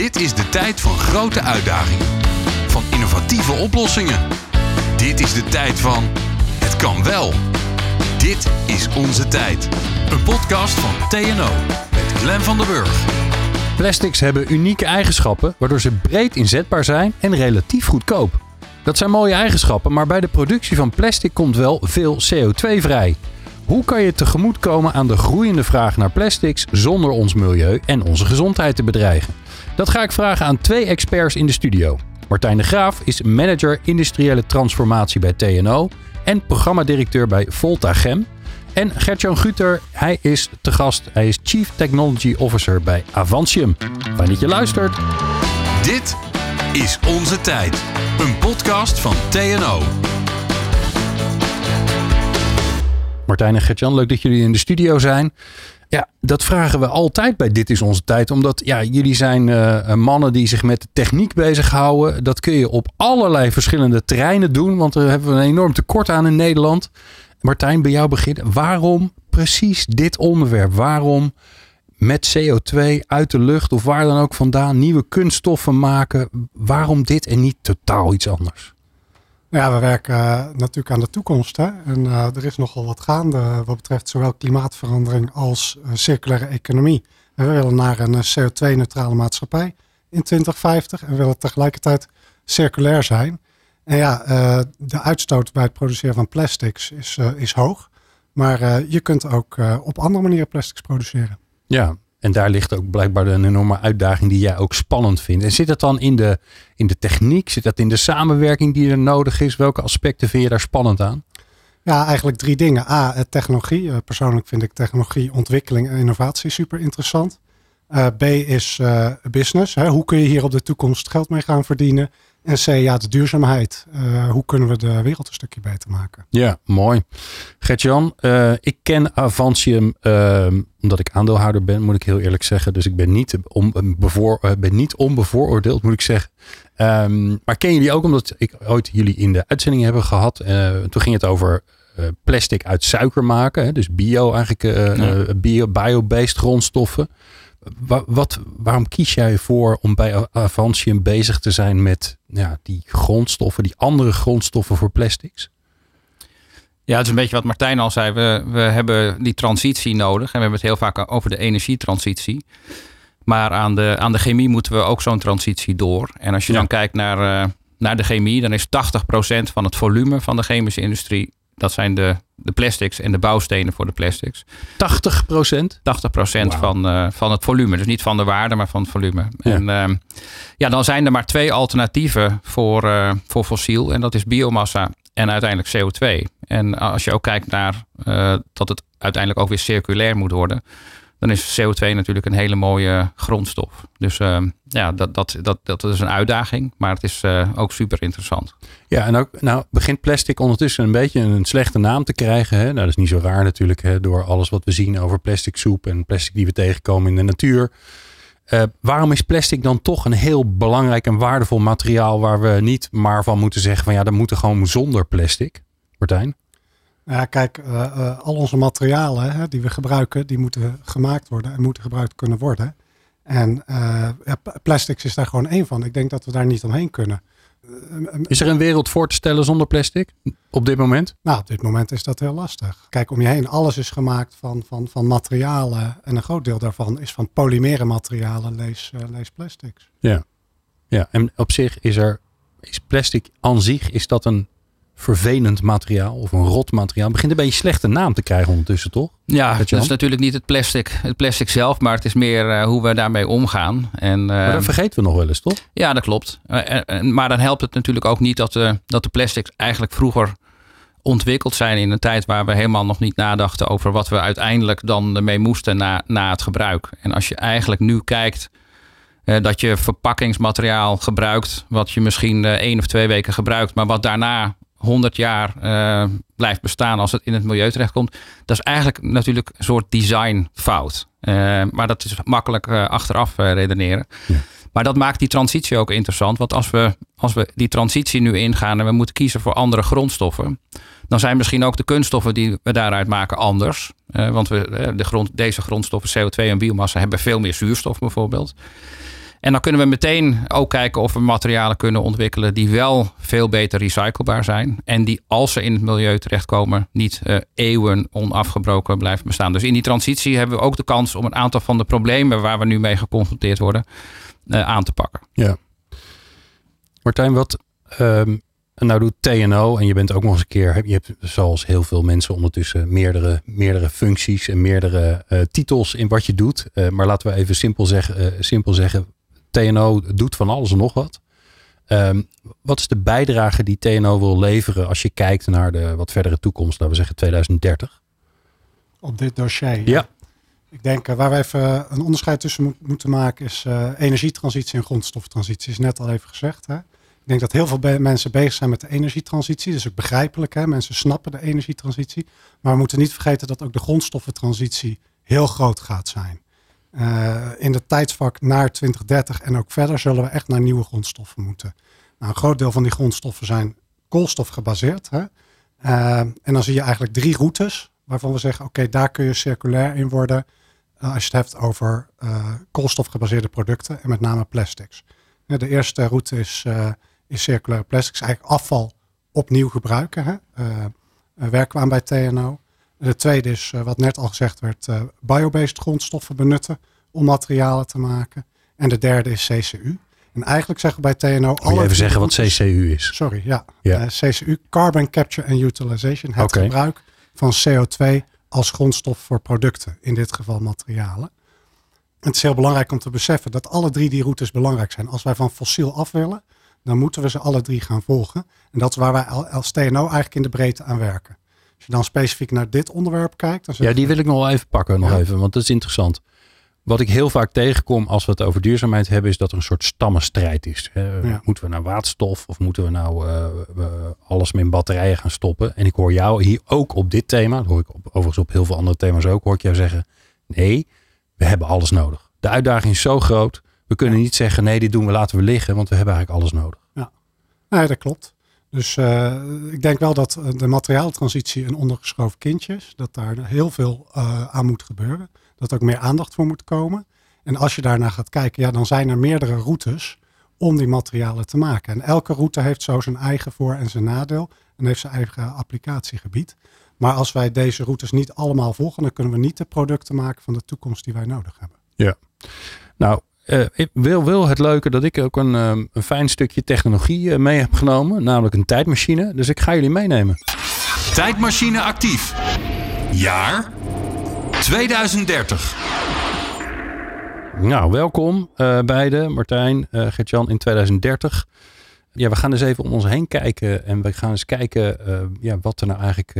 Dit is de tijd van grote uitdagingen. Van innovatieve oplossingen. Dit is de tijd van het kan wel. Dit is onze tijd. Een podcast van TNO met Glenn van der Burg. Plastics hebben unieke eigenschappen waardoor ze breed inzetbaar zijn en relatief goedkoop. Dat zijn mooie eigenschappen, maar bij de productie van plastic komt wel veel CO2 vrij. Hoe kan je tegemoetkomen aan de groeiende vraag naar plastics zonder ons milieu en onze gezondheid te bedreigen? Dat ga ik vragen aan twee experts in de studio. Martijn de Graaf is manager industriële transformatie bij TNO en programmadirecteur bij Volta Gem. En Gertjan Guter, hij is te gast. Hij is Chief Technology Officer bij Avantium. Fijn dat je luistert. Dit is onze tijd. Een podcast van TNO. Martijn en Gertjan, leuk dat jullie in de studio zijn. Ja, dat vragen we altijd bij Dit is onze tijd. Omdat ja, jullie zijn uh, mannen die zich met de techniek bezighouden. Dat kun je op allerlei verschillende terreinen doen. Want daar hebben we een enorm tekort aan in Nederland. Martijn, bij jou beginnen. Waarom precies dit onderwerp? Waarom met CO2 uit de lucht of waar dan ook vandaan nieuwe kunststoffen maken? Waarom dit en niet totaal iets anders? Ja, we werken uh, natuurlijk aan de toekomst. Hè? En uh, er is nogal wat gaande wat betreft zowel klimaatverandering als circulaire economie. En we willen naar een CO2-neutrale maatschappij in 2050 en willen tegelijkertijd circulair zijn. En ja, de uitstoot bij het produceren van plastics is, is hoog. Maar je kunt ook op andere manieren plastics produceren. Ja, en daar ligt ook blijkbaar een enorme uitdaging die jij ook spannend vindt. En zit dat dan in de, in de techniek? Zit dat in de samenwerking die er nodig is? Welke aspecten vind je daar spannend aan? Ja, eigenlijk drie dingen. A, technologie. Persoonlijk vind ik technologie, ontwikkeling en innovatie super interessant. Uh, B is business. Hè? Hoe kun je hier op de toekomst geld mee gaan verdienen? En C, ja, de duurzaamheid. Uh, hoe kunnen we de wereld een stukje beter maken? Ja, mooi. Gertjan, uh, ik ken Avantium uh, omdat ik aandeelhouder ben, moet ik heel eerlijk zeggen. Dus ik ben niet, om, bevoor, ben niet onbevooroordeeld, moet ik zeggen. Um, maar ken jullie ook omdat ik ooit jullie in de uitzending hebben gehad. toen ging het over plastic uit suiker maken. Hè? Dus bio eigenlijk, ja. bio, bio-based grondstoffen. Wat, waarom kies jij voor om bij Avantium bezig te zijn met ja, die grondstoffen, die andere grondstoffen voor plastics? Ja, het is een beetje wat Martijn al zei. We, we hebben die transitie nodig. En we hebben het heel vaak over de energietransitie. Maar aan de, aan de chemie moeten we ook zo'n transitie door. En als je dan kijkt naar, uh, naar de chemie, dan is 80% van het volume van de chemische industrie dat zijn de, de plastics en de bouwstenen voor de plastics. 80 procent? 80 procent van, uh, van het volume. Dus niet van de waarde, maar van het volume. Ja. En uh, ja, dan zijn er maar twee alternatieven voor, uh, voor fossiel. En dat is biomassa en uiteindelijk CO2. En als je ook kijkt naar dat het uiteindelijk ook weer circulair moet worden dan is CO2 natuurlijk een hele mooie grondstof. Dus uh, ja, dat, dat, dat, dat is een uitdaging, maar het is uh, ook super interessant. Ja, en ook nou begint plastic ondertussen een beetje een slechte naam te krijgen. Hè? Nou, dat is niet zo raar natuurlijk hè, door alles wat we zien over plastic soep en plastic die we tegenkomen in de natuur. Uh, waarom is plastic dan toch een heel belangrijk en waardevol materiaal waar we niet maar van moeten zeggen van ja, dat moeten gewoon zonder plastic? Martijn? Ja, kijk, uh, uh, al onze materialen hè, die we gebruiken, die moeten gemaakt worden en moeten gebruikt kunnen worden. En uh, plastics is daar gewoon één van. Ik denk dat we daar niet omheen kunnen. Is er een wereld voor te stellen zonder plastic op dit moment? Nou, op dit moment is dat heel lastig. Kijk om je heen, alles is gemaakt van, van, van materialen. En een groot deel daarvan is van polymere materialen, lees, lees plastics. Ja. ja, en op zich is er, is plastic aan zich, is dat een vervelend materiaal of een rot materiaal. Het begint een beetje slechte naam te krijgen ondertussen, toch? Ja, het is natuurlijk niet het plastic, het plastic zelf, maar het is meer uh, hoe we daarmee omgaan. En, uh, maar dat vergeten we nog wel eens, toch? Ja, dat klopt. Uh, maar dan helpt het natuurlijk ook niet dat, de dat de plastics eigenlijk vroeger ontwikkeld zijn in een tijd waar we helemaal nog niet nadachten over wat we uiteindelijk dan mee moesten na, na het gebruik. En als je eigenlijk nu kijkt dat je verpakkingsmateriaal gebruikt, wat je misschien één of twee weken gebruikt, maar wat daarna 100 jaar uh, blijft bestaan als het in het milieu terechtkomt. Dat is eigenlijk natuurlijk een soort designfout. Uh, maar dat is makkelijk uh, achteraf redeneren. Ja. Maar dat maakt die transitie ook interessant. Want als we, als we die transitie nu ingaan en we moeten kiezen voor andere grondstoffen. Dan zijn misschien ook de kunststoffen die we daaruit maken anders. want we, de grond, deze grondstoffen, CO2 en biomassa, hebben veel meer zuurstof bijvoorbeeld. En dan kunnen we meteen ook kijken of we materialen kunnen ontwikkelen die wel veel beter recyclebaar zijn. En die als ze in het milieu terechtkomen niet uh, eeuwen onafgebroken blijven bestaan. Dus in die transitie hebben we ook de kans om een aantal van de problemen waar we nu mee geconfronteerd worden uh, aan te pakken. Ja. Martijn, wat um, nou doet TNO en je bent ook nog eens een keer, je hebt zoals heel veel mensen ondertussen meerdere, meerdere functies en meerdere uh, titels in wat je doet. maar laten we even simpel zeggen, simpel zeggen TNO doet van alles en nog wat. Um, wat is de bijdrage die TNO wil leveren als je kijkt naar de wat verdere toekomst, laten we zeggen 2030? Op dit dossier? Ja. Ik denk uh, waar we even een onderscheid tussen mo moeten maken is uh, energietransitie en grondstoffentransitie. Is net al even gezegd. Hè? Ik denk dat heel veel be mensen bezig zijn met de energietransitie. Dat is ook begrijpelijk. Hè? Mensen snappen de energietransitie. Maar we moeten niet vergeten dat ook de grondstoffentransitie heel groot gaat zijn. Uh, in het tijdsvak naar 2030 en ook verder zullen we echt naar nieuwe grondstoffen moeten. Nou, een groot deel van die grondstoffen zijn koolstof gebaseerd. Uh, en dan zie je eigenlijk drie routes waarvan we zeggen, oké, daar kun je circulair in worden uh, als je het hebt over koolstofgebaseerde producten en met name plastics. de eerste route is, is circulaire plastics, eigenlijk afval opnieuw gebruiken. Hè? werken we aan bij TNO. De tweede is, uh, wat net al gezegd werd, uh, biobased grondstoffen benutten om materialen te maken. En de derde is CCU. En eigenlijk zeggen we bij TNO... Je even zeggen wat CCU is? Sorry, ja. ja. Uh, CCU, Carbon Capture and Utilization. Het okay. gebruik van CO2 als grondstof voor producten. In dit geval materialen. Het is heel belangrijk om te beseffen dat alle drie die routes belangrijk zijn. Als wij van fossiel af willen, dan moeten we ze alle drie gaan volgen. En dat is waar wij als TNO eigenlijk in de breedte aan werken. Als je dan specifiek naar dit onderwerp kijkt. Dan ja, die wil ik nog wel even pakken, nog even, want dat is interessant. Wat ik heel vaak tegenkom als we het over duurzaamheid hebben, is dat er een soort stammenstrijd is. Ja. Moeten we nou waterstof of moeten we nou uh, alles met batterijen gaan stoppen? En ik hoor jou hier ook op dit thema, dat hoor ik op, overigens op heel veel andere thema's ook, hoor ik jou zeggen: nee, we hebben alles nodig. De uitdaging is zo groot. We kunnen niet zeggen: nee, dit doen we, laten we liggen, want we hebben eigenlijk alles nodig. Ja, nee, dat klopt. Dus uh, ik denk wel dat de materiaaltransitie een ondergeschoven kindje is. Dat daar heel veel uh, aan moet gebeuren. Dat ook meer aandacht voor moet komen. En als je daarnaar gaat kijken, ja, dan zijn er meerdere routes om die materialen te maken. En elke route heeft zo zijn eigen voor- en zijn nadeel. En heeft zijn eigen applicatiegebied. Maar als wij deze routes niet allemaal volgen, dan kunnen we niet de producten maken van de toekomst die wij nodig hebben. Ja. Nou, uh, ik wil, wil het leuke dat ik ook een, um, een fijn stukje technologie uh, mee heb genomen, namelijk een tijdmachine. Dus ik ga jullie meenemen. Tijdmachine actief. Jaar 2030. Nou, welkom uh, beide, Martijn, uh, Gertjan, in 2030. Ja, we gaan eens even om ons heen kijken en we gaan eens kijken ja, wat er nou eigenlijk,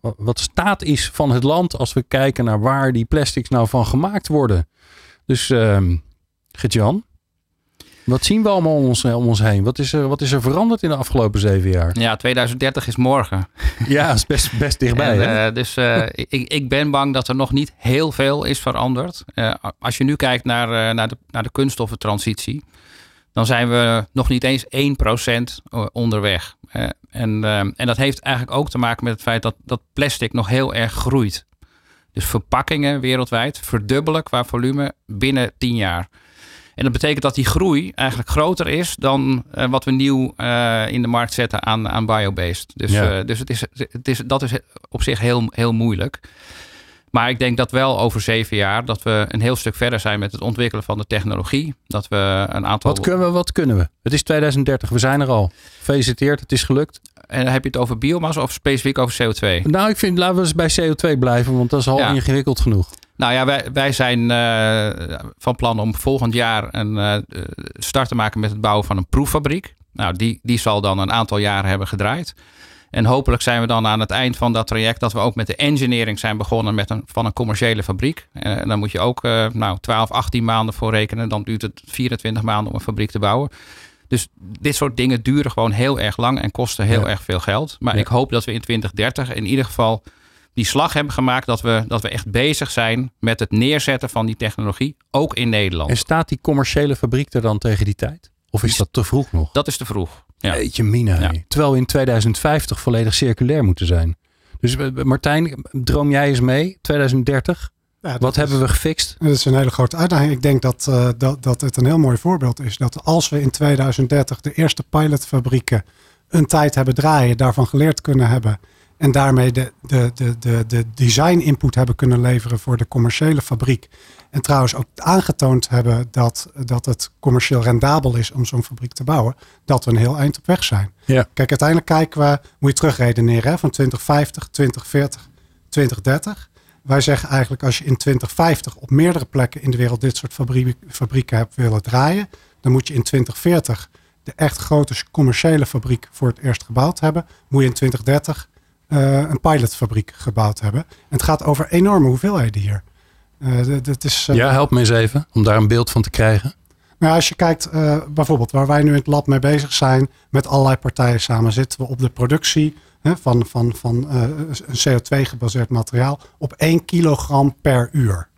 wat staat is van het land als we kijken naar waar die plastics nou van gemaakt worden. Dus ehm, Gert-Jan, wat zien we allemaal om ons, om ons heen? Wat is, er, wat is er veranderd in de afgelopen zeven jaar? Ja, 2030 is morgen. Ja, is best, best dichtbij. En, uh, dus uh, ik, ik ben bang dat er nog niet heel veel is veranderd. Uh, als je nu kijkt naar, naar, de, naar de kunststoffentransitie, dan zijn we nog niet eens 1% onderweg. en, en dat heeft eigenlijk ook te maken met het feit dat, dat plastic nog heel erg groeit. Dus verpakkingen wereldwijd verdubbelen qua volume binnen 10 jaar. En dat betekent dat die groei eigenlijk groter is dan uh, wat we nieuw uh, in de markt zetten aan, aan biobased. Dus, ja. uh, dus het is, het is, dat is op zich heel, heel moeilijk. Maar ik denk dat wel over zeven jaar dat we een heel stuk verder zijn met het ontwikkelen van de technologie. Dat we een aantal. Wat kunnen we? Wat kunnen we? Het is 2030, we zijn er al. Gefeliciteerd, het is gelukt. En heb je het over biomassa of specifiek over CO2? Nou, ik vind laten we eens bij CO2 blijven, want dat is al ja. ingewikkeld genoeg. Nou ja, wij, wij zijn uh, van plan om volgend jaar een uh, start te maken met het bouwen van een proeffabriek. Nou, die, die zal dan een aantal jaren hebben gedraaid. En hopelijk zijn we dan aan het eind van dat traject dat we ook met de engineering zijn begonnen met een, van een commerciële fabriek. En dan moet je ook nou, 12, 18 maanden voor rekenen. Dan duurt het 24 maanden om een fabriek te bouwen. Dus dit soort dingen duren gewoon heel erg lang en kosten heel ja. erg veel geld. Maar ja. ik hoop dat we in 2030 in ieder geval die slag hebben gemaakt dat we, dat we echt bezig zijn met het neerzetten van die technologie, ook in Nederland. En staat die commerciële fabriek er dan tegen die tijd? Of is dat te vroeg nog? Dat is te vroeg. Ja. Jeetje mina. Ja. Terwijl we in 2050 volledig circulair moeten zijn. Dus Martijn, droom jij eens mee, 2030? Ja, dat Wat is- hebben we gefixt? Dat is een hele grote uitdaging. Ik denk dat, eh, dat, dat het een heel mooi voorbeeld is. Dat als we in 2030 de eerste pilotfabrieken een tijd hebben draaien, daarvan geleerd kunnen hebben. En daarmee de, de, de, de, de design input hebben kunnen leveren voor de commerciële fabriek. En trouwens ook aangetoond hebben dat, dat het commercieel rendabel is om zo'n fabriek te bouwen. Dat we een heel eind op weg zijn. Ja. Kijk, uiteindelijk kijken we, moet je terugredeneren hè, van 2050, 2040, 2030. Wij zeggen eigenlijk als je in 2050 op meerdere plekken in de wereld dit soort fabrie- fabrieken hebt willen draaien, dan moet je in 2040 de echt grote commerciële fabriek voor het eerst gebouwd hebben. Moet je in 2030 eh, een pilotfabriek gebouwd hebben. En het gaat over enorme hoeveelheden hier. Eh, dat is, eh, Ja, help me eens even om daar een beeld van te krijgen. nou, als je kijkt, eh, bijvoorbeeld waar wij nu in het lab mee bezig zijn, met allerlei partijen samen, zitten we op de productie hè, van, van, van eh, een CO2-gebaseerd materiaal op 1 kilogram per uur.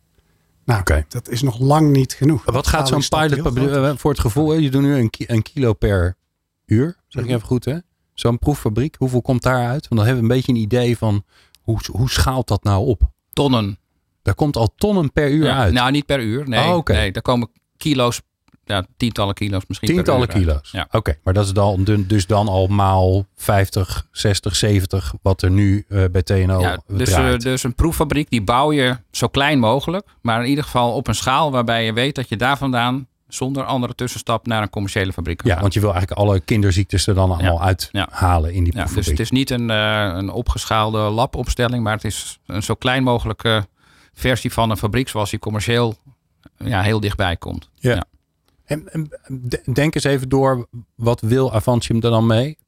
Nou, dat is nog lang niet genoeg. Wat gaat zo'n pilot eh, voor het gevoel? Je doet nu een, ki- een kilo per uur, zeg ik Mhm. even goed hè? Zo'n proeffabriek, hoeveel komt daaruit? Want dan hebben we een beetje een idee van hoe, hoe schaalt dat nou op? Tonnen. Daar komt al tonnen per uur Ja, uit. Nou, niet per uur. Nee, Oh, nee daar komen kilo's, ja, tientallen kilo's misschien. Tientallen kilo's. Ja. Oké, maar dat is dan du- dus dan al maal 50, 60, 70 wat er nu eh, bij TNO Ja, dus, eh, dus een proeffabriek die bouw je zo klein mogelijk. Maar in ieder geval op een schaal waarbij je weet dat je daar vandaan zonder andere tussenstap naar een commerciële fabriek ja, want je wil eigenlijk alle kinderziektes er dan allemaal uithalen in die Ja, dus het is niet een, eh, een opgeschaalde labopstelling, maar het is een zo klein mogelijke versie van een fabriek zoals die commercieel ja, heel dichtbij komt. Ja. Ja. En, en de- denk eens even door, wat wil Avantium er dan mee?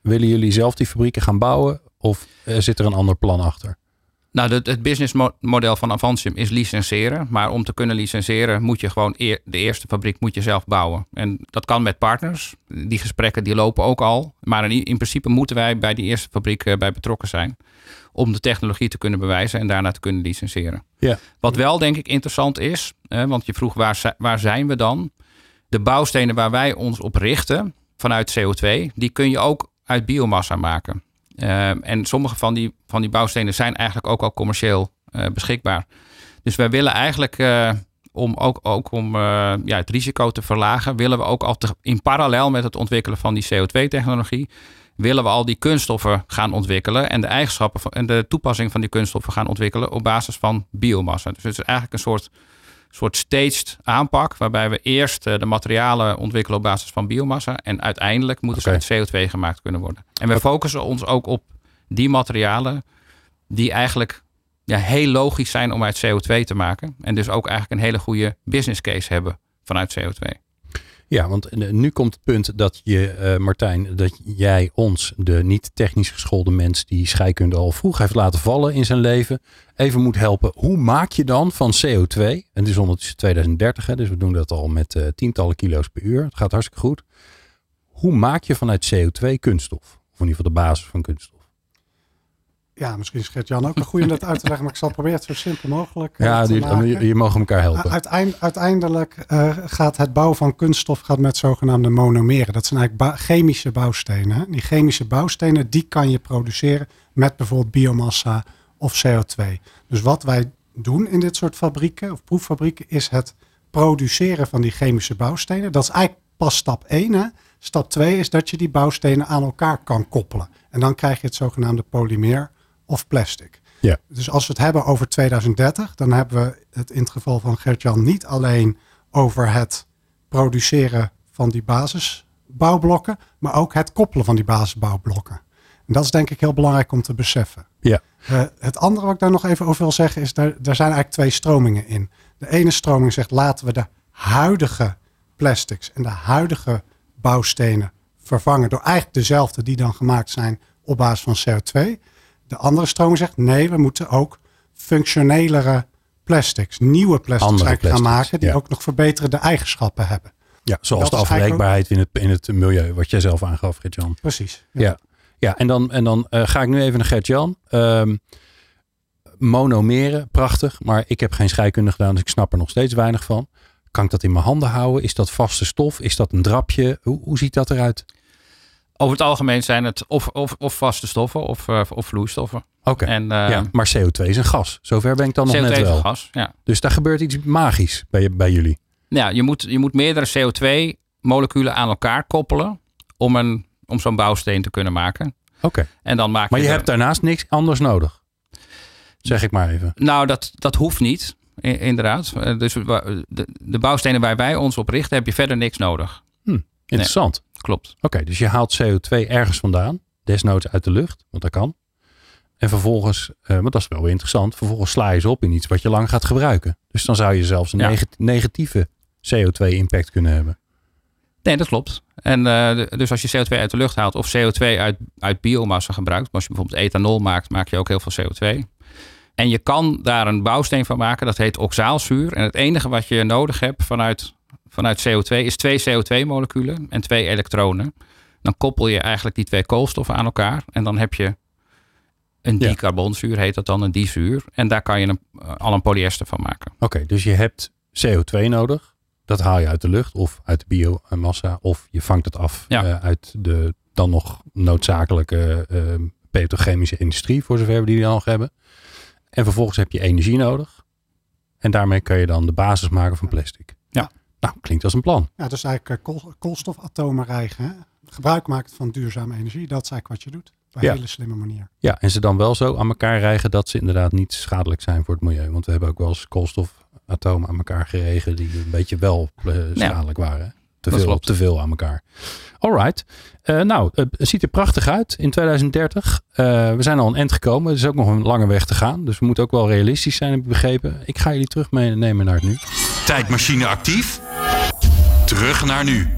Willen jullie zelf die fabrieken gaan bouwen? Of eh, zit er een ander plan achter? Nou, het, het businessmodel van Avantium is licenseren. Maar om te kunnen licenseren moet je gewoon eer- de eerste fabriek moet je zelf bouwen. En dat kan met partners. Die gesprekken die lopen ook al. Maar in, in principe moeten wij bij die eerste fabriek eh, bij betrokken zijn. Om de technologie te kunnen bewijzen en daarna te kunnen licenseren. Ja. Wat wel denk ik interessant is, hè, want je vroeg waar, waar zijn we dan? De bouwstenen waar wij ons op richten vanuit CO2, die kun je ook uit biomassa maken. Ehm, en sommige van die, van die bouwstenen zijn eigenlijk ook al commercieel eh, beschikbaar. Dus wij willen eigenlijk, eh, om ook, ook om eh, ja, het risico te verlagen, willen we ook al te- in parallel met het ontwikkelen van die CO2-technologie, willen we al die kunststoffen gaan ontwikkelen en de eigenschappen van, en de toepassing van die kunststoffen gaan ontwikkelen op basis van biomassa. Dus het is eigenlijk een soort, soort staged aanpak, waarbij we eerst eh, de materialen ontwikkelen op basis van biomassa en uiteindelijk moeten ze uit CO2 gemaakt kunnen worden. En we focussen ons ook op die materialen die eigenlijk ja, heel logisch zijn om uit CO2 te maken en dus ook eigenlijk een hele goede business case hebben vanuit CO2. Ja, want eh, nu komt het punt dat je, eh, Martijn, dat jij ons, de niet technisch geschoolde mens die scheikunde al vroeg heeft laten vallen in zijn leven, even moet helpen. Hoe maak je dan van CO2, en het is ondertussen 2030, hè, dus we doen dat al met eh, tientallen kilo's per uur. Het gaat hartstikke goed. Hoe maak je vanuit CO2 kunststof? Of in ieder geval de basis van kunststof. Ja, misschien is Gert-Jan ook een goede om dat uit te leggen, maar ik zal proberen het zo simpel mogelijk eh, Ja, te die, maken. je, je mag elkaar helpen. Uiteind- uiteindelijk eh, gaat het bouwen van kunststof gaat met zogenaamde monomeren. Dat zijn eigenlijk chemische bouwstenen. hè. Die chemische bouwstenen die kan je produceren met bijvoorbeeld biomassa of CO2. Dus wat wij doen in dit soort fabrieken of proeffabrieken is het produceren van die chemische bouwstenen. Dat is eigenlijk pas stap 1. Hè. Stap 2 is dat je die bouwstenen aan elkaar kan koppelen. En dan krijg je het zogenaamde polymeer of plastic. Ja. Dus als we het hebben over 2030, dan hebben we het in het geval van Gert-Jan niet alleen over het produceren van die basisbouwblokken, maar ook het koppelen van die basisbouwblokken. En dat is denk ik heel belangrijk om te beseffen. Ja. Eh, het andere wat ik daar nog even over wil zeggen is, daar, daar zijn eigenlijk twee stromingen in. De ene stroming zegt laten we de huidige plastics en de huidige bouwstenen vervangen door eigenlijk dezelfde die dan gemaakt zijn op basis van CO2. De andere stroming zegt nee, we moeten ook functionelere plastics, nieuwe plastics eigenlijk gaan plastics, maken die ja. ook nog verbeterde eigenschappen hebben. Ja, zoals de afbreekbaarheid in het, in het milieu, wat jij zelf aangaf, Gert-Jan. Precies. Ja, ja en dan, en dan eh, ga ik nu even naar Gert-Jan. Ehm, monomeren, prachtig. Maar ik heb geen scheikunde gedaan, dus ik snap er nog steeds weinig van. Kan ik dat in mijn handen houden? Is dat vaste stof? Is dat een drapje? Hoe, hoe ziet dat eruit? Over het algemeen zijn het of, of, of vaste stoffen of, uh, of vloeistoffen. Oké, En uh, ja, maar CO2 is een gas. Zover ben ik dan nog CO2 net is wel. een gas, ja. Dus daar gebeurt iets magisch bij, bij jullie. Ja, je moet, je moet meerdere CO2-moleculen aan elkaar koppelen om, een, om zo'n bouwsteen te kunnen maken. Oké, En dan maak maar je hebt daarnaast niks anders nodig. Zeg ik maar even. Nou, dat, dat hoeft niet, inderdaad. Eh, Dus de, de bouwstenen waar wij ons op richten, heb je verder niks nodig. Interessant. Klopt. Oké, dus je haalt CO2 ergens vandaan. Desnoods uit de lucht, want dat kan. En vervolgens, eh, want dat is wel weer interessant. Vervolgens sla je ze op in iets wat je lang gaat gebruiken. Dus dan zou je zelfs een Ja. neg- negatieve CO2-impact kunnen hebben. Nee, dat klopt. En eh, dus als je CO2 uit de lucht haalt of CO2 uit, uit biomassa gebruikt, als je bijvoorbeeld ethanol maakt, maak je ook heel veel CO2. En je kan daar een bouwsteen van maken, dat heet oxaalzuur. En het enige wat je nodig hebt vanuit, vanuit CO2 is twee CO2-moleculen en twee elektronen. Dan koppel je eigenlijk die twee koolstoffen aan elkaar en dan heb je een dicarbonzuur, heet dat dan, een dizuur. En daar kan je een, al een polyester van maken. Oké, dus je hebt CO2 nodig. Dat haal je uit de lucht of uit de biomassa. Of je vangt het af Ja. eh, uit de dan nog noodzakelijke eh, petrochemische industrie. Voor zover we die dan nog hebben. En vervolgens heb je energie nodig. En daarmee kan je dan de basis maken van plastic. Nou, klinkt als een plan. Ja, dus eigenlijk eh, kool, koolstofatomen rijgen. Hè? Gebruik maken van duurzame energie. Dat is eigenlijk wat je doet. Op een Ja. hele slimme manier. Ja, en ze dan wel zo aan elkaar rijgen dat ze inderdaad niet schadelijk zijn voor het milieu. Want we hebben ook wel eens koolstofatomen aan elkaar geregen die een beetje wel eh, schadelijk waren. Te dat veel, klopt. te veel aan elkaar. Alright. Eh nou, het ziet er prachtig uit in 2030. Eh, we zijn al een eind gekomen. Er is ook nog een lange weg te gaan. Dus we moeten ook wel realistisch zijn, heb ik begrepen. Ik ga jullie terug meenemen naar het nu. Tijdmachine actief. Terug naar nu.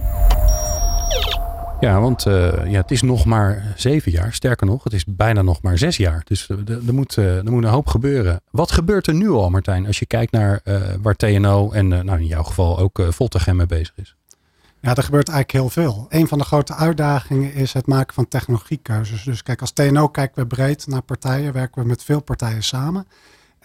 Ja, want eh, ja, het is nog maar zeven jaar. Sterker nog, het is bijna nog maar zes jaar. Dus eh, er er moet, eh, er moet een hoop gebeuren. Wat gebeurt er nu al, Martijn? Als je kijkt naar eh, waar TNO en eh, nou, in jouw geval ook uh, Voltagem mee bezig is. Ja, er gebeurt eigenlijk heel veel. Een van de grote uitdagingen is het maken van technologiekeuzes. Dus kijk, als TNO kijken we breed naar partijen, werken we met veel partijen samen.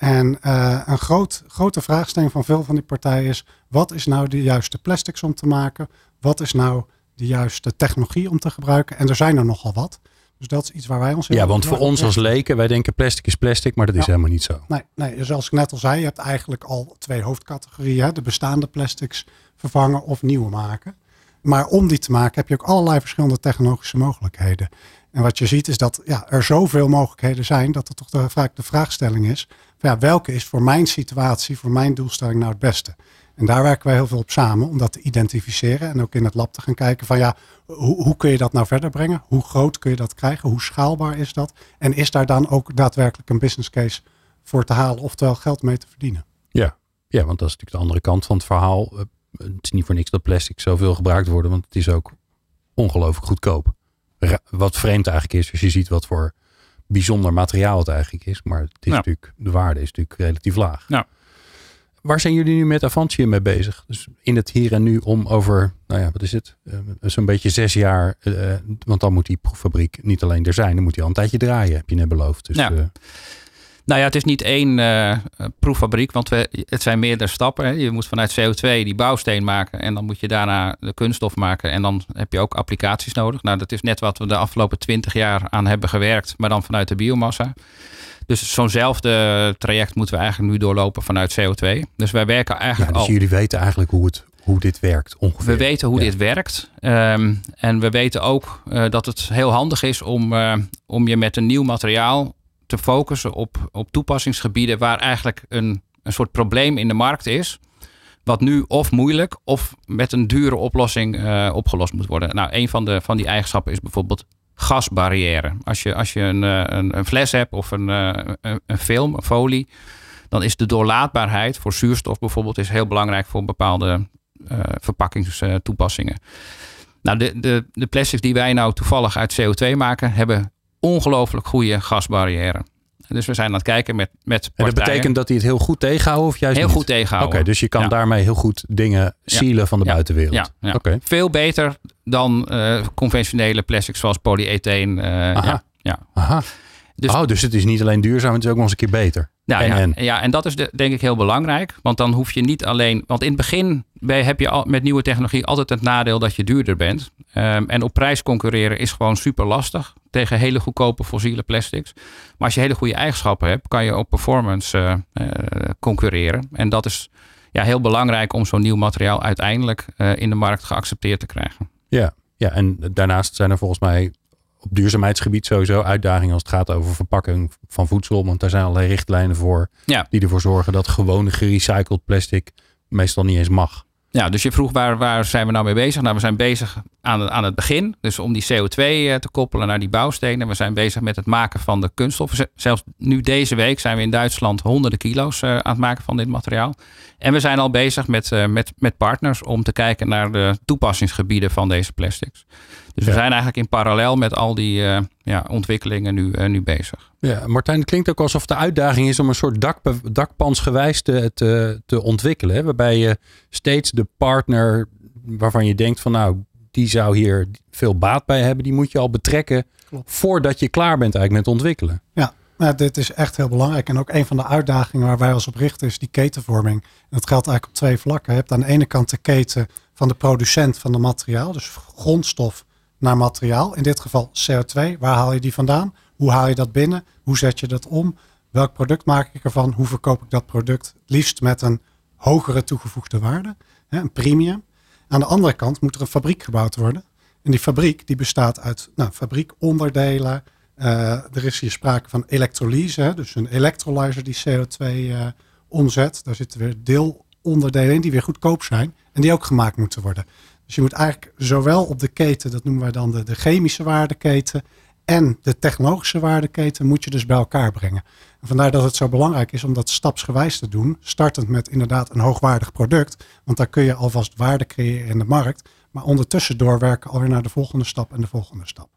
En uh, een groot, grote vraagstelling van veel van die partijen is: wat is nou de juiste plastics om te maken? Wat is nou de juiste technologie om te gebruiken? En er zijn er nogal wat. Dus dat is iets waar wij ons heel Ja, want voor ons als leken, wij denken plastic is plastic, maar dat is Ja. helemaal niet zo. Nee, nee, zoals ik net al zei, je hebt eigenlijk al twee hoofdcategorieën. Hè? De bestaande plastics vervangen of nieuwe maken. Maar om die te maken heb je ook allerlei verschillende technologische mogelijkheden. En wat je ziet is dat ja, er zoveel mogelijkheden zijn dat er toch de, vaak de vraagstelling is: ja, welke is voor mijn situatie, voor mijn doelstelling nou het beste? En daar werken wij heel veel op samen om dat te identificeren en ook in het lab te gaan kijken van ja, hoe, hoe kun je dat nou verder brengen? Hoe groot kun je dat krijgen? Hoe schaalbaar is dat? En is daar dan ook daadwerkelijk een business case voor te halen, oftewel geld mee te verdienen? Ja, ja want dat is natuurlijk de andere kant van het verhaal. Uh, Het is niet voor niks dat plastic zoveel gebruikt wordt, want het is ook ongelooflijk goedkoop. Wat vreemd eigenlijk is, als je ziet wat voor bijzonder materiaal het eigenlijk is. Maar het is Ja. natuurlijk, de waarde is natuurlijk relatief laag. Ja. Waar zijn jullie nu met Avantium mee bezig? Dus in het hier en nu om over, nou ja, wat is het? Uh, Zo'n beetje zes jaar. Uh, want dan moet die proeffabriek niet alleen er zijn, dan moet hij al een tijdje draaien, heb je net beloofd. Dus, Ja. Nou ja, het is niet één uh, proeffabriek, want we, het zijn meerdere stappen. Hè. Je moet vanuit CO2 die bouwsteen maken en dan moet je daarna de kunststof maken. En dan heb je ook applicaties nodig. Nou, dat is net wat we de afgelopen twintig jaar aan hebben gewerkt, maar dan vanuit de biomassa. Dus zo'nzelfde traject moeten we eigenlijk nu doorlopen vanuit CO2. Dus wij werken eigenlijk ja, dus al... jullie weten eigenlijk hoe, het, hoe dit werkt ongeveer. We weten hoe Ja. dit werkt. Um, en we weten ook uh, dat het heel handig is om, uh, om je met een nieuw materiaal te focussen op, op toepassingsgebieden waar eigenlijk een, een soort probleem in de markt is. Wat nu of moeilijk of met een dure oplossing uh, opgelost moet worden. Nou, een van, de, van die eigenschappen is bijvoorbeeld gasbarrière. Als je, als je een, een, een fles hebt of een, een, een film, een folie, dan is de doorlaatbaarheid voor zuurstof bijvoorbeeld is heel belangrijk voor bepaalde uh, verpakkingstoepassingen. Nou, de, de, de plastics die wij nou toevallig uit CO2 maken, hebben ongelooflijk goede gasbarrière. Dus we zijn aan het kijken met, met En dat betekent dat die het heel goed tegenhouden of juist Heel niet? goed tegenhouden. Oké, okay, dus je kan ja. daarmee heel goed dingen sealen ja. van de ja. buitenwereld. Ja, ja. Okay. Veel beter dan uh, conventionele plastics zoals polyetheen. Uh, Aha. Ja. Aha. Dus- oh, dus het is niet alleen duurzaam, het is ook nog eens een keer beter. Nou, en, ja, en. ja, en dat is de, denk ik heel belangrijk. Want dan hoef je niet alleen. Want in het begin ben- heb je al, met nieuwe technologie altijd het nadeel dat je duurder bent. Ehm, en op prijs concurreren is gewoon super lastig tegen hele goedkope fossiele plastics. Maar als je hele goede eigenschappen hebt, kan je op performance eh, eh, concurreren. En dat is ja, heel belangrijk om zo'n nieuw materiaal uiteindelijk eh, in de markt geaccepteerd te krijgen. Ja, ja, en daarnaast zijn er volgens mij op duurzaamheidsgebied sowieso uitdagingen als het gaat over verpakking van voedsel. Want daar zijn allerlei richtlijnen voor Ja. die ervoor zorgen dat gewone gerecycled plastic meestal niet eens mag. Ja, dus je vroeg waar, waar zijn we nou mee bezig? Nou, we zijn bezig aan, het- aan het begin. Dus om die CO2 eh, te koppelen naar die bouwstenen. We zijn bezig met het maken van de kunststoffen. Z- Zelfs nu deze week zijn we in Duitsland honderden kilo's eh, aan het maken van dit materiaal. En we zijn al bezig met, eh, met, met partners om te kijken naar de toepassingsgebieden van deze plastics. Dus we zijn eigenlijk in parallel met al die ja, ontwikkelingen nu, nu bezig. Ja, Martijn, het klinkt ook alsof de uitdaging is om een soort dak, dakpansgewijs te, te, te ontwikkelen. Hè? Waarbij je steeds de partner waarvan je denkt van nou, die zou hier veel baat bij hebben, die moet je al betrekken Klopt. voordat je klaar bent eigenlijk met ontwikkelen. Ja, nou, dit is echt heel belangrijk. En ook een van de uitdagingen waar wij ons op richten is die ketenvorming. En dat geldt eigenlijk op twee vlakken. Je hebt aan de ene kant de keten van de producent van de materiaal. Dus grondstof naar materiaal. In dit geval CO2. Waar haal je die vandaan? Hoe haal je dat binnen? Hoe zet je dat om? Welk product maak ik ervan? Hoe verkoop ik dat product? Het liefst met een hogere toegevoegde waarde. Een premium. Aan de andere kant moet er een fabriek gebouwd worden. En die fabriek die bestaat uit nou, fabriekonderdelen. Eh, er is hier sprake van elektrolyse, dus een electrolyzer die CO2 eh, omzet. Daar zitten weer deelonderdelen in die weer goedkoop zijn en die ook gemaakt moeten worden. Dus je moet eigenlijk zowel op de keten, dat noemen wij dan de, de chemische waardeketen, en de technologische waardeketen moet je dus bij elkaar brengen. En vandaar dat het zo belangrijk is om dat stapsgewijs te doen. Startend met inderdaad een hoogwaardig product. Want daar kun je alvast waarde creëren in de markt. Maar ondertussen doorwerken alweer naar de volgende stap en de volgende stap.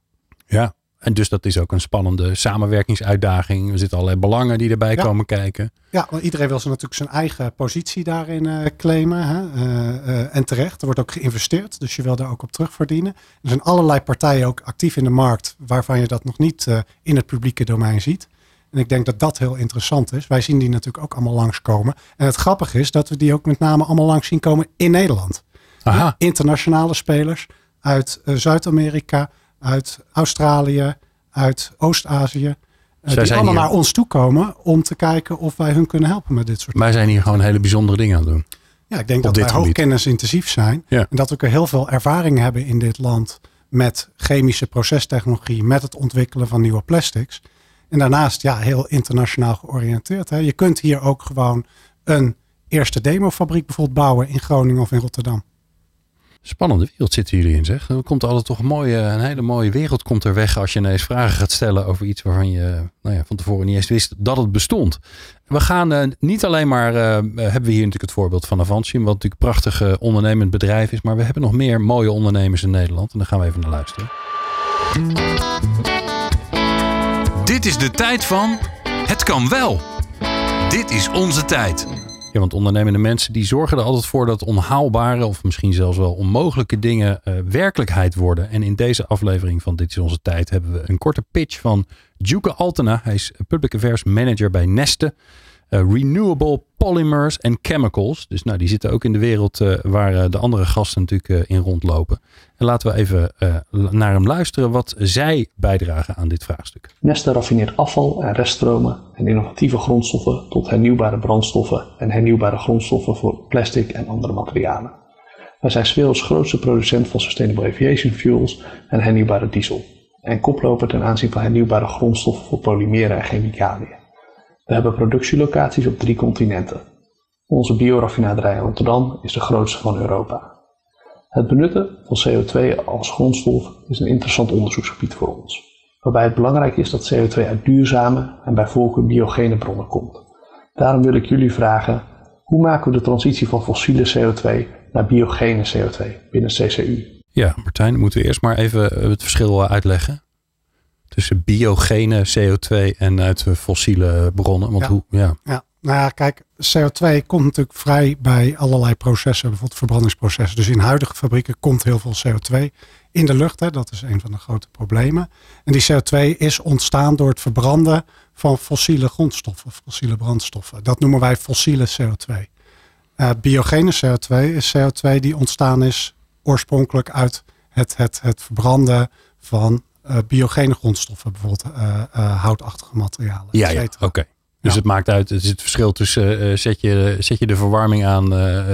Ja, en dus dat is ook een spannende samenwerkingsuitdaging. Er zitten allerlei belangen die erbij Ja. komen kijken. Ja, want iedereen wil ze natuurlijk zijn eigen positie daarin eh, claimen. Hè? Eh, eh, en terecht. Er wordt ook geïnvesteerd, dus je wil daar ook op terug verdienen. Er zijn allerlei partijen ook actief in de markt waarvan je dat nog niet in het publieke domein ziet. En ik denk dat dat heel interessant is. Wij zien die natuurlijk ook allemaal langskomen. En het grappige is dat we die ook met name allemaal langs zien komen in Nederland. Aha, Internationale spelers uit eh, Zuid-Amerika, uit Australië, uit Oost-Azië. eh, Zij die zijn allemaal hier. naar ons toe komen om te kijken of wij hun kunnen helpen met dit soort wij zijn hier gewoon hele bijzondere dingen aan het doen. ja, ik denk Op dat wij gebied. hoogkennisintensief zijn. Ja. En dat we ook heel veel ervaring hebben in dit land met chemische procestechnologie, met het ontwikkelen van nieuwe plastics. En daarnaast ja, heel internationaal georiënteerd. Hè. Je kunt hier ook gewoon een eerste demofabriek bijvoorbeeld bouwen in Groningen of in Rotterdam. Spannende wereld zitten jullie in, zeg. Er komt altijd toch een, mooie, een hele mooie wereld komt er weg als je ineens vragen gaat stellen over iets waarvan je nou ja, van tevoren niet eens wist dat het bestond. We gaan eh, niet alleen maar, eh, hebben we hier natuurlijk het voorbeeld van Avantium, wat natuurlijk een prachtig eh, ondernemend bedrijf is, maar we hebben nog meer mooie ondernemers in Nederland en daar gaan we even naar luisteren. Dit is de tijd van het kan wel. Dit is onze tijd. Ja, want ondernemende mensen die zorgen er altijd voor dat onhaalbare of misschien zelfs wel onmogelijke dingen eh, werkelijkheid worden. En in deze aflevering van Dit is onze tijd hebben we een korte pitch van Duke Altena. Hij is Public Affairs Manager bij Neste. Eh, renewable Polymers and Chemicals. Dus nou, die zitten ook in de wereld eh, waar eh, de andere gasten natuurlijk eh, in rondlopen. En laten we even naar hem luisteren wat zij bijdragen aan dit vraagstuk. Neste raffineert afval en reststromen en innovatieve grondstoffen tot hernieuwbare brandstoffen en hernieuwbare grondstoffen voor plastic en andere materialen. Wij zijn werelds grootste producent van Sustainable Aviation Fuels en hernieuwbare diesel en koploper ten aanzien van hernieuwbare grondstoffen voor polymeren en chemicaliën. We hebben productielocaties op drie continenten. Onze bioraffinaderij in Rotterdam is de grootste van Europa. Het benutten van CO2 als grondstof is een interessant onderzoeksgebied voor ons waarbij het belangrijk is dat CO2 uit duurzame en bij voorkeur biogene bronnen komt. Daarom wil ik jullie vragen, hoe maken we de transitie van fossiele CO2 naar biogene CO2 binnen CCU? Ja, Martijn, moeten we eerst maar even het verschil eh, uitleggen. Tussen biogene CO2 en uit eh, fossiele bronnen. Want Ja. hoe, ja. Ja, Nou ja, kijk, CO2 komt natuurlijk vrij bij allerlei processen, bijvoorbeeld verbrandingsprocessen. Dus in huidige fabrieken komt heel veel CO2 in de lucht. Hè. Dat is een van de grote problemen. En die CO2 is ontstaan door het verbranden van fossiele grondstoffen, fossiele brandstoffen. Dat noemen wij fossiele CO2. Uh, biogene CO2 is CO2 die ontstaan is oorspronkelijk uit het, het, het verbranden van uh, biogene grondstoffen, bijvoorbeeld uh, houtachtige materialen. Ja, ja oké. Dus het maakt uit, het is het verschil tussen zet, je, zet je de verwarming aan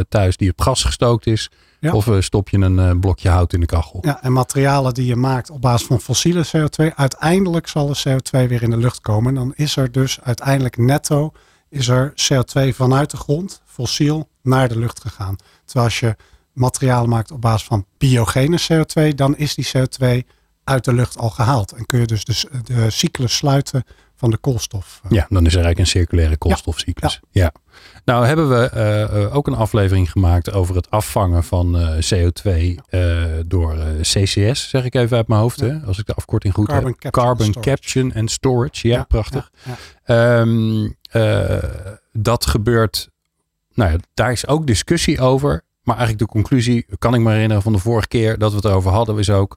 thuis die op gas gestookt is, of stop je een blokje hout in de kachel. Ja, en materialen die je maakt op basis van fossiele CO2, uiteindelijk zal de CO2 weer in de lucht komen. En dan is er dus uiteindelijk netto is er CO2 vanuit de grond, fossiel, naar de lucht gegaan. Terwijl als je materialen maakt op basis van biogene CO2, dan is die CO2 uit de lucht al gehaald. En kun je dus de, de cyclus sluiten van de koolstof. Ja, dan is er eigenlijk een circulaire koolstofcyclus. Ja. Nou hebben we eh, eh, ook een aflevering gemaakt over het afvangen van uh, CO2 door CCS, zeg ik even uit mijn hoofd. Hè? Als ik de afkorting goed Carbon heb. Carbon Capture and Storage. Ja, prachtig. Um, dat gebeurt, nou ja, daar is ook discussie over. Maar eigenlijk de conclusie, kan ik me herinneren van de vorige keer dat we het over hadden, is ook,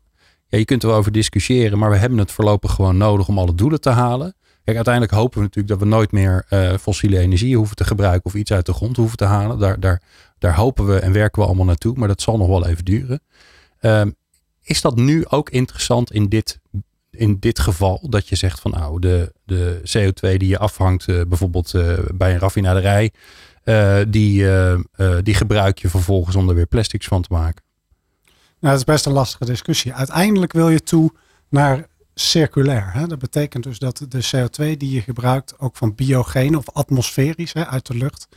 ja, je kunt er over discussiëren, maar we hebben het voorlopig gewoon nodig om alle doelen te halen. Kijk, uiteindelijk hopen we natuurlijk dat we nooit meer uh, fossiele energie hoeven te gebruiken of iets uit de grond hoeven te halen. Daar, daar, daar hopen we en werken we allemaal naartoe, maar dat zal nog wel even duren. Uh, is dat nu ook interessant in dit, in dit geval? Dat je zegt van nou, de, de CO2 die je afhangt, uh, bijvoorbeeld uh, bij een raffinaderij, die, die gebruik je vervolgens om er weer plastics van te maken. Nou, dat is best een lastige discussie. Uiteindelijk wil je toe naar circulair. Hè? Dat betekent dus dat de CO2 die je gebruikt ook van biogeen of atmosferisch hè, uit de lucht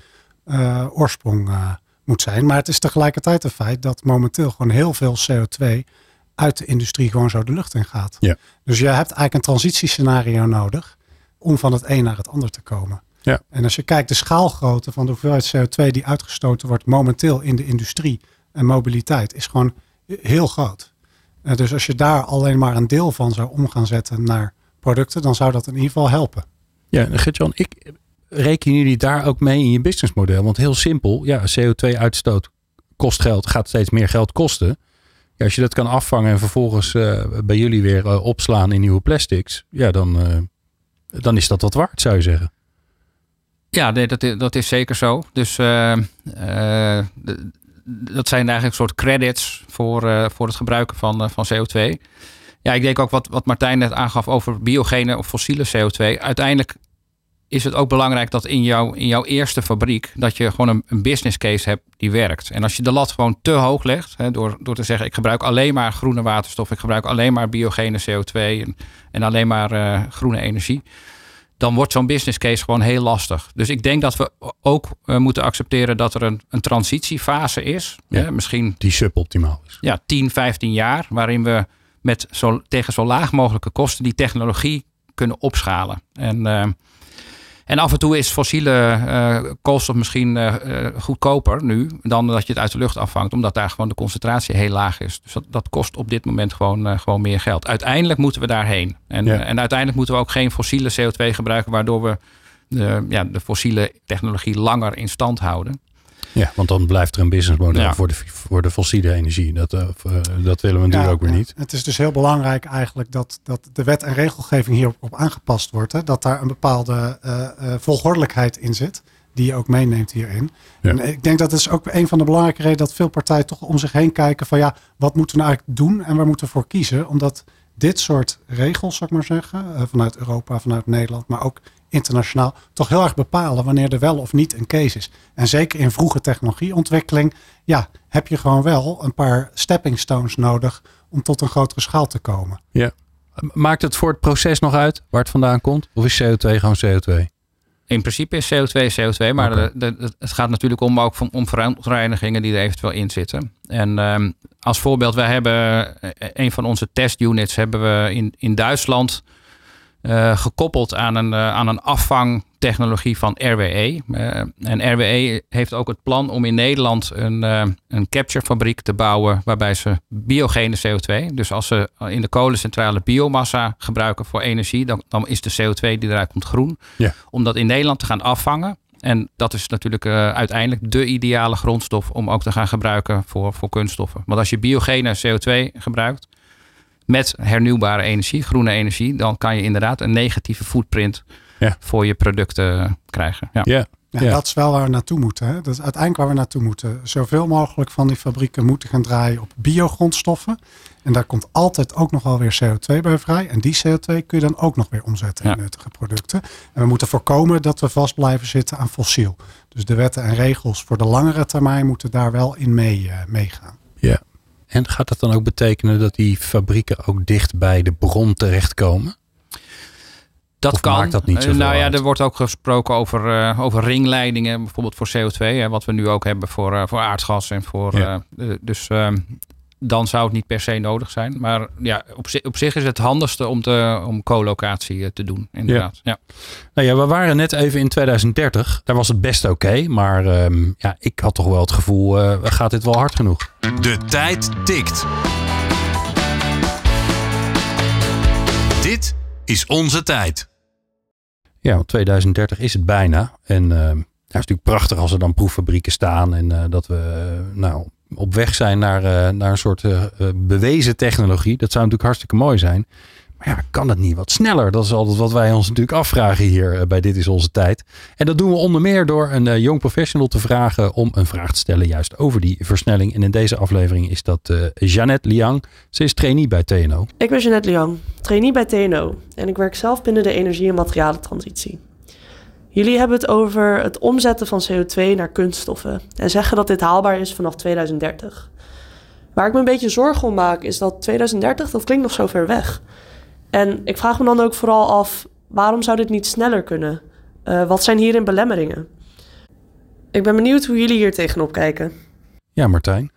uh, oorsprong uh, moet zijn. Maar het is tegelijkertijd een feit dat momenteel gewoon heel veel CO2 uit de industrie gewoon zo de lucht in gaat. Ja. Dus je hebt eigenlijk een transitiescenario nodig om van het een naar het ander te komen. Ja. En als je kijkt de schaalgrootte van de hoeveelheid CO2 die uitgestoten wordt momenteel in de industrie en mobiliteit is gewoon heel groot. Uh, dus als je daar alleen maar een deel van zou om gaan zetten naar producten, dan zou dat in ieder geval helpen. Ja, Gertjan, ik reken jullie daar ook mee in je businessmodel? Want heel simpel, ja, CO2-uitstoot kost geld, gaat steeds meer geld kosten. Ja, als je dat kan afvangen en vervolgens uh, bij jullie weer uh, opslaan in nieuwe plastics, ja, dan, dan is dat wat waard, zou je zeggen. Ja, nee, dat, is, dat is zeker zo. Dus de, dat zijn eigenlijk een soort credits voor, uh, voor het gebruiken van, uh, van CO2. Ja, ik denk ook wat, wat Martijn net aangaf over biogene of fossiele CO2. Uiteindelijk is het ook belangrijk dat in, jou, in jouw eerste fabriek... dat je gewoon een, een business case hebt die werkt. En als je de lat gewoon te hoog legt... Hè, door, door te zeggen ik gebruik alleen maar groene waterstof... ik gebruik alleen maar biogene CO2 en, en alleen maar uh, groene energie dan wordt zo'n business case gewoon heel lastig. Dus ik denk dat we ook uh, moeten accepteren dat er een, een transitiefase is. Ja, hè, misschien die suboptimaal is. Ja, 10, 15 jaar, waarin we met zo, tegen zo laag mogelijke kosten die technologie kunnen opschalen. En uh, en af en toe is fossiele uh, koolstof misschien uh, goedkoper nu dan dat je het uit de lucht afvangt, omdat daar gewoon de concentratie heel laag is. Dus dat, dat kost op dit moment gewoon, gewoon meer geld. Uiteindelijk moeten we daarheen. En, ja. en uiteindelijk moeten we ook geen fossiele CO2 gebruiken, waardoor we de, ja, de fossiele technologie langer in stand houden. Ja, want dan blijft er een businessmodel ja. voor, de, voor de fossiele energie. Dat, uh, dat willen we natuurlijk ja, ook weer niet. Het is dus heel belangrijk eigenlijk dat, dat de wet en regelgeving hierop op aangepast wordt. Hè? Dat daar een bepaalde uh, uh, volgordelijkheid in zit. Die je ook meeneemt hierin. Ja. En ik denk dat het is ook een van de belangrijke redenen dat veel partijen toch om zich heen kijken van ja, wat moeten we nou eigenlijk doen en waar moeten we voor kiezen? Omdat dit soort regels, zou ik maar zeggen, vanuit Europa, vanuit Nederland, maar ook internationaal toch heel erg bepalen wanneer er wel of niet een case is. En zeker in vroege technologieontwikkeling, ja, heb je gewoon wel een paar stepping stones nodig om tot een grotere schaal te komen. Ja. Maakt het voor het proces nog uit waar het vandaan komt? Of is CO2 gewoon CO2? In principe is CO2 CO2, maar okay. de, de, het gaat natuurlijk om ook om, om verontreinigingen die er eventueel in zitten. En um, als voorbeeld, wij hebben een van onze testunits hebben we in, in Duitsland uh, gekoppeld aan een, uh, aan een afvangtechnologie van RWE. Uh, en RWE heeft ook het plan om in Nederland een, een capturefabriek te bouwen waarbij ze biogene CO2, dus als ze in de kolencentrale biomassa gebruiken voor energie, dan, dan is de CO2 die eruit komt groen. Ja. Om dat in Nederland te gaan afvangen. en dat is natuurlijk uh, uiteindelijk de ideale grondstof om ook te gaan gebruiken voor, voor kunststoffen. Want als je biogene CO2 gebruikt met hernieuwbare energie, groene energie, dan kan je inderdaad een negatieve footprint ja. voor je producten krijgen. Ja. ja. Ja, Dat is wel waar we naartoe moeten. Hè? Dat is uiteindelijk waar we naartoe moeten. Zoveel mogelijk van die fabrieken moeten gaan draaien op biogrondstoffen. En daar komt altijd ook nog wel weer CO2 bij vrij. En die CO2 kun je dan ook nog weer omzetten in nuttige producten. En we moeten voorkomen dat we vast blijven zitten aan fossiel. Dus de wetten en regels voor de langere termijn moeten daar wel in mee, uh, meegaan. Ja. En gaat dat dan ook betekenen dat die fabrieken ook dicht bij de bron terechtkomen? Dat kan. Dat niet zo uh, nou ja, er wordt ook gesproken over, uh, over ringleidingen, bijvoorbeeld voor CO2, hè, wat we nu ook hebben voor, uh, voor aardgas en voor. Ja. dus ehm, dan zou het niet per se nodig zijn. Maar ja, op, op zich is het handigste om, te, om co-locatie te doen. Inderdaad. Ja. ja. Nou ja, we waren net even in 2030. Daar was het best oké. maar um, ja, ik had toch wel het gevoel, gaat dit wel hard genoeg? De tijd tikt. Dit is onze tijd. Ja, want 2030 is het bijna. En uh, het is natuurlijk prachtig als er dan proeffabrieken staan. En uh, dat we uh, nou, op weg zijn naar, naar een soort bewezen technologie. Dat zou natuurlijk hartstikke mooi zijn. Maar ja, kan het niet wat sneller? Dat is altijd wat wij ons natuurlijk afvragen hier eh, bij Dit is Onze Tijd. En dat doen we onder meer door een jong professional te vragen om een vraag te stellen juist over die versnelling. En in deze aflevering is dat uh, Jeannette Liang. Ze is trainee bij TNO. Ik ben Jeannette Liang, trainee bij TNO. En ik werk zelf binnen de energie- en materialentransitie. Jullie hebben het over het omzetten van CO2 naar kunststoffen. En zeggen dat dit haalbaar is vanaf 2030. Waar ik me een beetje zorgen om maak is dat 2030, dat klinkt nog zo ver weg. En ik vraag me dan ook vooral af, waarom zou dit niet sneller kunnen? Uh, wat zijn hierin belemmeringen? Ik ben benieuwd hoe jullie hier tegenop kijken. Ja, Martijn.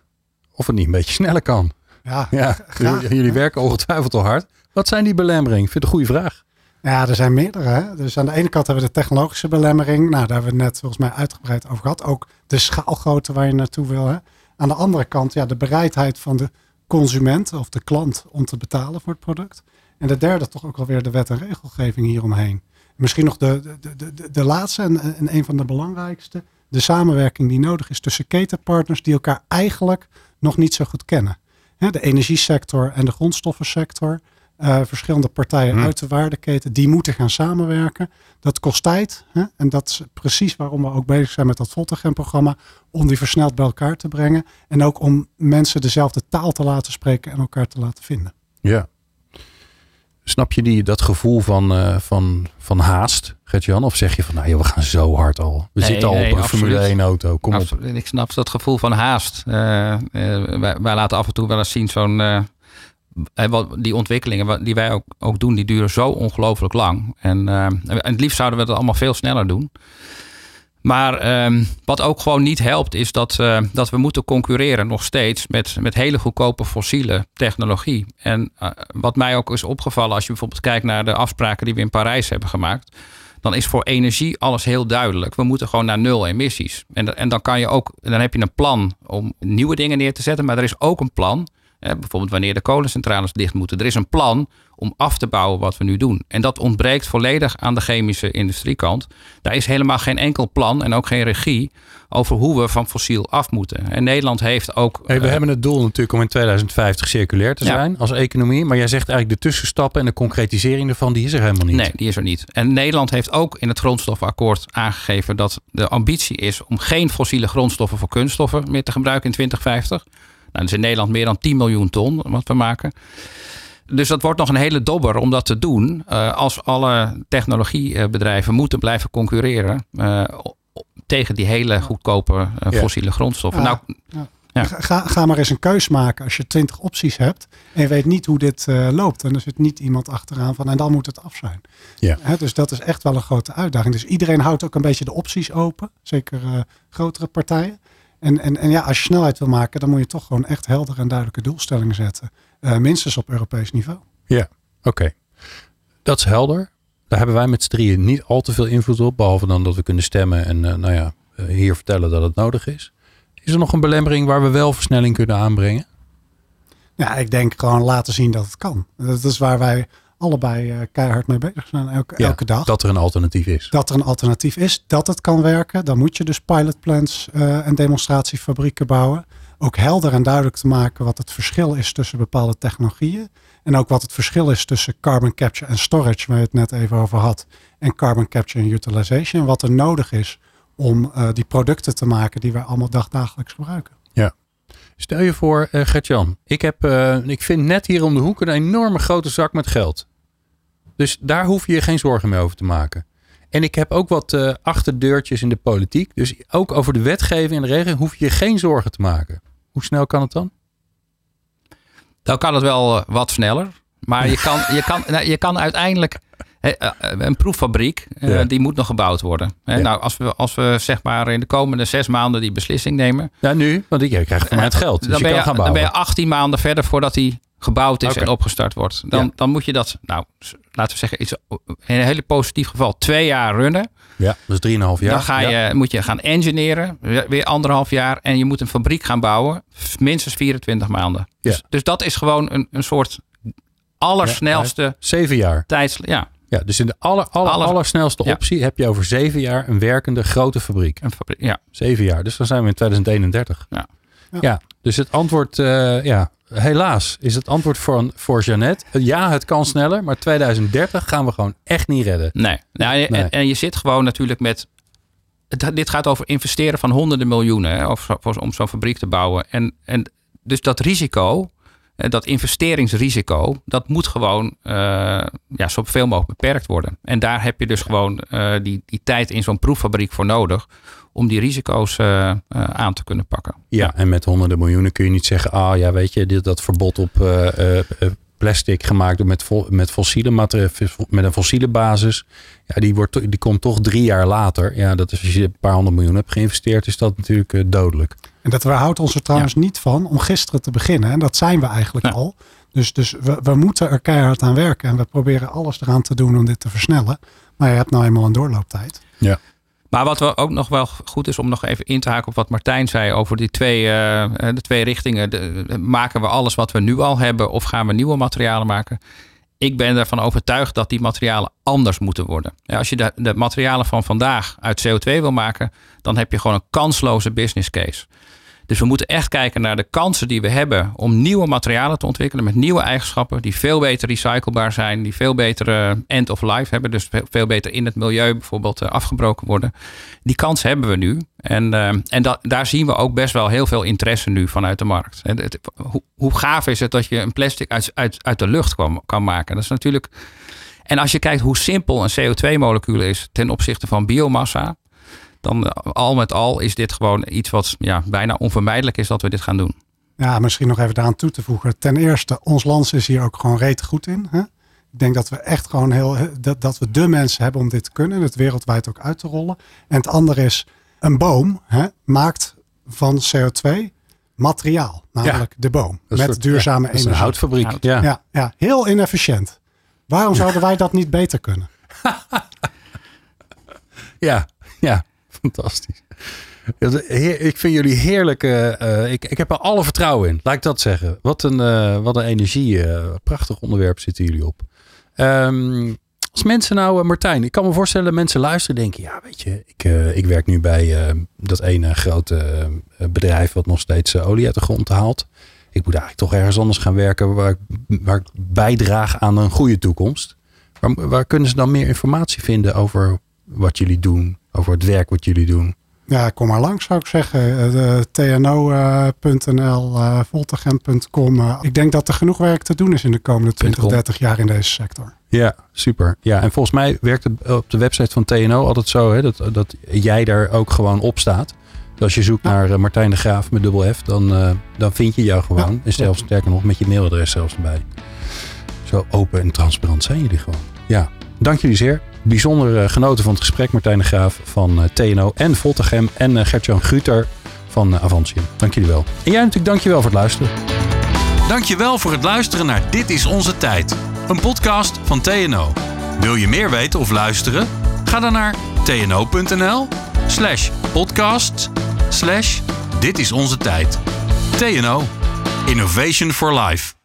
Of het niet een beetje sneller kan. Ja, ja graag, jullie, werken ongetwijfeld al hard. Wat zijn die belemmeringen? Ik vind het een goede vraag. Ja, er zijn meerdere. Dus aan de ene kant hebben we de technologische belemmering. Nou, daar hebben we net volgens mij uitgebreid over gehad. Ook de schaalgrootte waar je naartoe wil. Hè? Aan de andere kant, ja, de bereidheid van de consument of de klant om te betalen voor het product. En de derde toch ook alweer de wet en regelgeving hieromheen. Misschien nog de, de, de, de, laatste en, en een van de belangrijkste. De samenwerking die nodig is tussen ketenpartners die elkaar eigenlijk nog niet zo goed kennen. De energiesector en de grondstoffensector. Uh, verschillende partijen hmm. uit de waardeketen, die moeten gaan samenwerken. Dat kost tijd. Hè? En dat is precies waarom we ook bezig zijn met dat Voltegen-programma. Om die versneld bij elkaar te brengen. En ook om mensen dezelfde taal te laten spreken en elkaar te laten vinden. Ja, Snap je die, dat gevoel van, uh, van, van haast, Gert-Jan? Of zeg je van, nou joh, we gaan zo hard al. We zitten al op een Formule 1 auto. Kom op. Ik snap dat gevoel van haast. Uh, uh, wij, wij, laten af en toe wel eens zien zo'n... die ontwikkelingen die wij ook, ook doen, die duren zo ongelooflijk lang. En, en het liefst zouden we het allemaal veel sneller doen. Maar ehm, wat ook gewoon niet helpt, is dat, uh, dat we moeten concurreren nog steeds met, met hele goedkope fossiele technologie. En uh, wat mij ook is opgevallen, als je bijvoorbeeld kijkt naar de afspraken die we in Parijs hebben gemaakt, dan is voor energie alles heel duidelijk. We moeten gewoon naar nul emissies. En, en dan kan je ook, dan heb je een plan om nieuwe dingen neer te zetten, maar er is ook een plan bijvoorbeeld wanneer de kolencentrales dicht moeten. Er is een plan om af te bouwen wat we nu doen. En dat ontbreekt volledig aan de chemische industriekant. Daar is helemaal geen enkel plan en ook geen regie over hoe we van fossiel af moeten. En Nederland heeft ook. Hey, we uh, hebben het doel natuurlijk om in 2050 circulair te zijn als economie. Maar jij zegt eigenlijk de tussenstappen en de concretisering ervan, die is er helemaal niet. Nee, die is er niet. En Nederland heeft ook in het grondstoffenakkoord aangegeven dat de ambitie is om geen fossiele grondstoffen voor kunststoffen meer te gebruiken in 2050. Nou, dat is in Nederland meer dan 10 miljoen ton wat we maken. Dus dat wordt nog een hele dobber om dat te doen. Uh, als alle technologiebedrijven moeten blijven concurreren uh, tegen die hele goedkope uh, fossiele grondstoffen. nou, ja. Ga, ga, maar eens een keus maken als je twintig opties hebt en je weet niet hoe dit loopt. En er zit niet iemand achteraan van en dan moet het af zijn. Ja. dus dat is echt wel een grote uitdaging. Dus iedereen houdt ook een beetje de opties open. Zeker grotere partijen. En, en, en ja, als je snelheid wil maken, dan moet je toch gewoon echt heldere en duidelijke doelstellingen zetten. Uh, minstens op Europees niveau. Ja, oké. Dat is helder. Daar hebben wij met z'n drieën niet al te veel invloed op. Behalve dan dat we kunnen stemmen en uh, nou ja, uh, hier vertellen dat het nodig is. Is er nog een belemmering waar we wel versnelling kunnen aanbrengen? Ja, ik denk gewoon laten zien dat het kan. Dat is waar wij allebei eh, keihard mee bezig zijn elke, Ja, elke dag. Dat er een alternatief is. dat er een alternatief is, dat het kan werken. Dan moet je dus pilotplants eh, en demonstratiefabrieken bouwen. Ook helder en duidelijk te maken wat het verschil is tussen bepaalde technologieën. En ook wat het verschil is tussen carbon capture en storage, waar je het net even over had. En carbon capture en utilization. Wat er nodig is om eh, die producten te maken die wij allemaal dagdagelijks gebruiken. Stel je voor, eh Gert-Jan, ik, heb, ik vind net hier om de hoek een enorme grote zak met geld. Dus daar hoef je je geen zorgen meer over te maken. En ik heb ook wat eh, achterdeurtjes in de politiek. Dus ook over de wetgeving en de regeling hoef je je geen zorgen te maken. Hoe snel kan het dan? Dan kan het wel eh, wat sneller. Maar je kan, je kan, nou, je kan uiteindelijk. eh, een proeffabriek, Ja. die moet nog gebouwd worden. Ja. Nou, als we, als we zeg maar in de komende zes maanden die beslissing nemen. Ja, nu, want ik, jij krijgt van mij het geld. Dus dan, je ben kan je, gaan dan bouwen. ben je 18 maanden verder voordat die gebouwd is en opgestart wordt. Dan, Ja. dan moet je dat, nou, laten we zeggen, iets, in een hele positief geval twee jaar runnen. Ja, is 3,5 jaar. dan ga je, Ja. moet je gaan engineeren, weer anderhalf jaar. En je moet een fabriek gaan bouwen, minstens 24 maanden. Ja. Dus, dus dat is gewoon een, een soort allersnelste Zeven jaar. tijds... Ja, Ja, dus in de aller, aller, Aller- allersnelste Ja. optie heb je over zeven jaar een werkende grote fabriek. een fabriek. Ja. Zeven jaar. Dus dan zijn we in 2031. Ja. Ja, dus het antwoord, eh, ja, helaas is het antwoord voor, voor Jeannette. Ja, het kan sneller, maar 2030 gaan we gewoon echt niet redden. Nee. Nou, en, Nee. en je zit gewoon natuurlijk met... dit gaat over investeren van honderden miljoenen hè, om zo'n fabriek te bouwen. En, en dus dat risico, dat investeringsrisico, dat moet gewoon eh, ja, zoveel mogelijk beperkt worden. En daar heb je dus gewoon eh, die, die tijd in zo'n proeffabriek voor nodig om die risico's eh, eh, aan te kunnen pakken. Ja, en met honderden miljoenen kun je niet zeggen, ah ja, weet je, dit, dat verbod op eh, eh, eh, plastic gemaakt met, fo- met fossiele met een fossiele basis. Ja, die, wordt, die komt toch drie jaar later. Ja, dat is als je een paar honderd miljoen hebt geïnvesteerd, is dat natuurlijk eh, dodelijk. En dat weerhoudt ons er trouwens niet van om gisteren te beginnen. En dat zijn we eigenlijk Ja. al. Dus, dus we, we moeten er keihard aan werken. En we proberen alles eraan te doen om dit te versnellen. Maar je hebt nou eenmaal een doorlooptijd. Maar wat wel ook nog wel goed is om nog even in te haken op wat Martijn zei over die twee, eh, eh, de twee richtingen. De- maken we alles wat we nu al hebben of gaan we nieuwe materialen maken? Ik ben ervan overtuigd dat die materialen anders moeten worden. Ja, als je de, de materialen van vandaag uit CO2 wil maken, dan heb je gewoon een kansloze business case. Dus we moeten echt kijken naar de kansen die we hebben om nieuwe materialen te ontwikkelen met nieuwe eigenschappen die veel beter recyclebaar zijn, die veel betere end of life hebben, dus veel- beter in het milieu bijvoorbeeld eh, afgebroken worden. Die kans hebben we nu. En, eh, en daar zien we ook best wel heel veel interesse nu vanuit de markt. Hoe, gaaf is het dat je een plastic uit, uit, uit de lucht kan, kan maken? Dat is natuurlijk. En als je kijkt hoe simpel een CO2-molecuul is ten opzichte van biomassa, dan eh, al met al is dit gewoon iets wat ja, bijna onvermijdelijk is dat we dit gaan doen. Ja, misschien nog even daaraan toe te voegen. Ten eerste, ons land is hier ook gewoon reet goed in. Hè? Ik denk dat we echt gewoon heel, dat, dat we de mensen hebben om dit te kunnen. En het wereldwijd ook uit te rollen. En het andere is, een boom hè, maakt van CO2 materiaal. Namelijk de boom. Met soort- duurzame ja, dat is energie. een houtfabriek. Hout. Ja. Ja, ja, heel inefficiënt. Waarom zouden wij dat niet beter kunnen? Ja, ja, fantastisch. Ik vind jullie heerlijk. eh, eh, ik, ik heb er alle vertrouwen in, laat ik dat zeggen. Wat een, eh, wat een energie. prachtig onderwerp zitten jullie op. Ehm, als mensen nou, Martijn, ik kan me voorstellen, mensen luisteren en denken: ja, weet je, ik, ik werk nu bij dat ene grote bedrijf wat nog steeds olie uit de grond haalt. Ik moet eigenlijk toch ergens anders gaan werken waar waar ik bijdraag aan een goede toekomst. Waar, waar kunnen ze dan meer informatie vinden over wat jullie doen, over het werk wat jullie doen? Ja, kom maar langs zou ik zeggen. Eh, tno.nl, uh, voltegem.com. Eh, ik denk dat er genoeg werk te doen is in de komende 20, .com. 30 jaar in deze sector. Ja, super. Ja, en volgens mij werkt het op de website van TNO altijd zo hè, dat, dat jij daar ook gewoon op staat. Dus als je zoekt Ja. naar eh, Martijn de Graaf met dubbel F, dan, eh, dan vind je jou gewoon. Ja, en zelfs sterker nog met je mailadres zelfs erbij. Zo open en transparant zijn jullie gewoon. Ja, dank jullie zeer. Bijzonder eh, genoten van het gesprek Martijn de Graaf van eh, TNO en Voltegem en eh, Gertjan Gruter van Avantium. Dank jullie wel. En jij natuurlijk dankjewel voor het luisteren. Dankjewel voor het luisteren naar Dit is onze tijd. Een podcast van TNO. Wil je meer weten of luisteren? Ga dan naar tno.nl slash podcast Dit is onze tijd. TNO. Innovation for Life.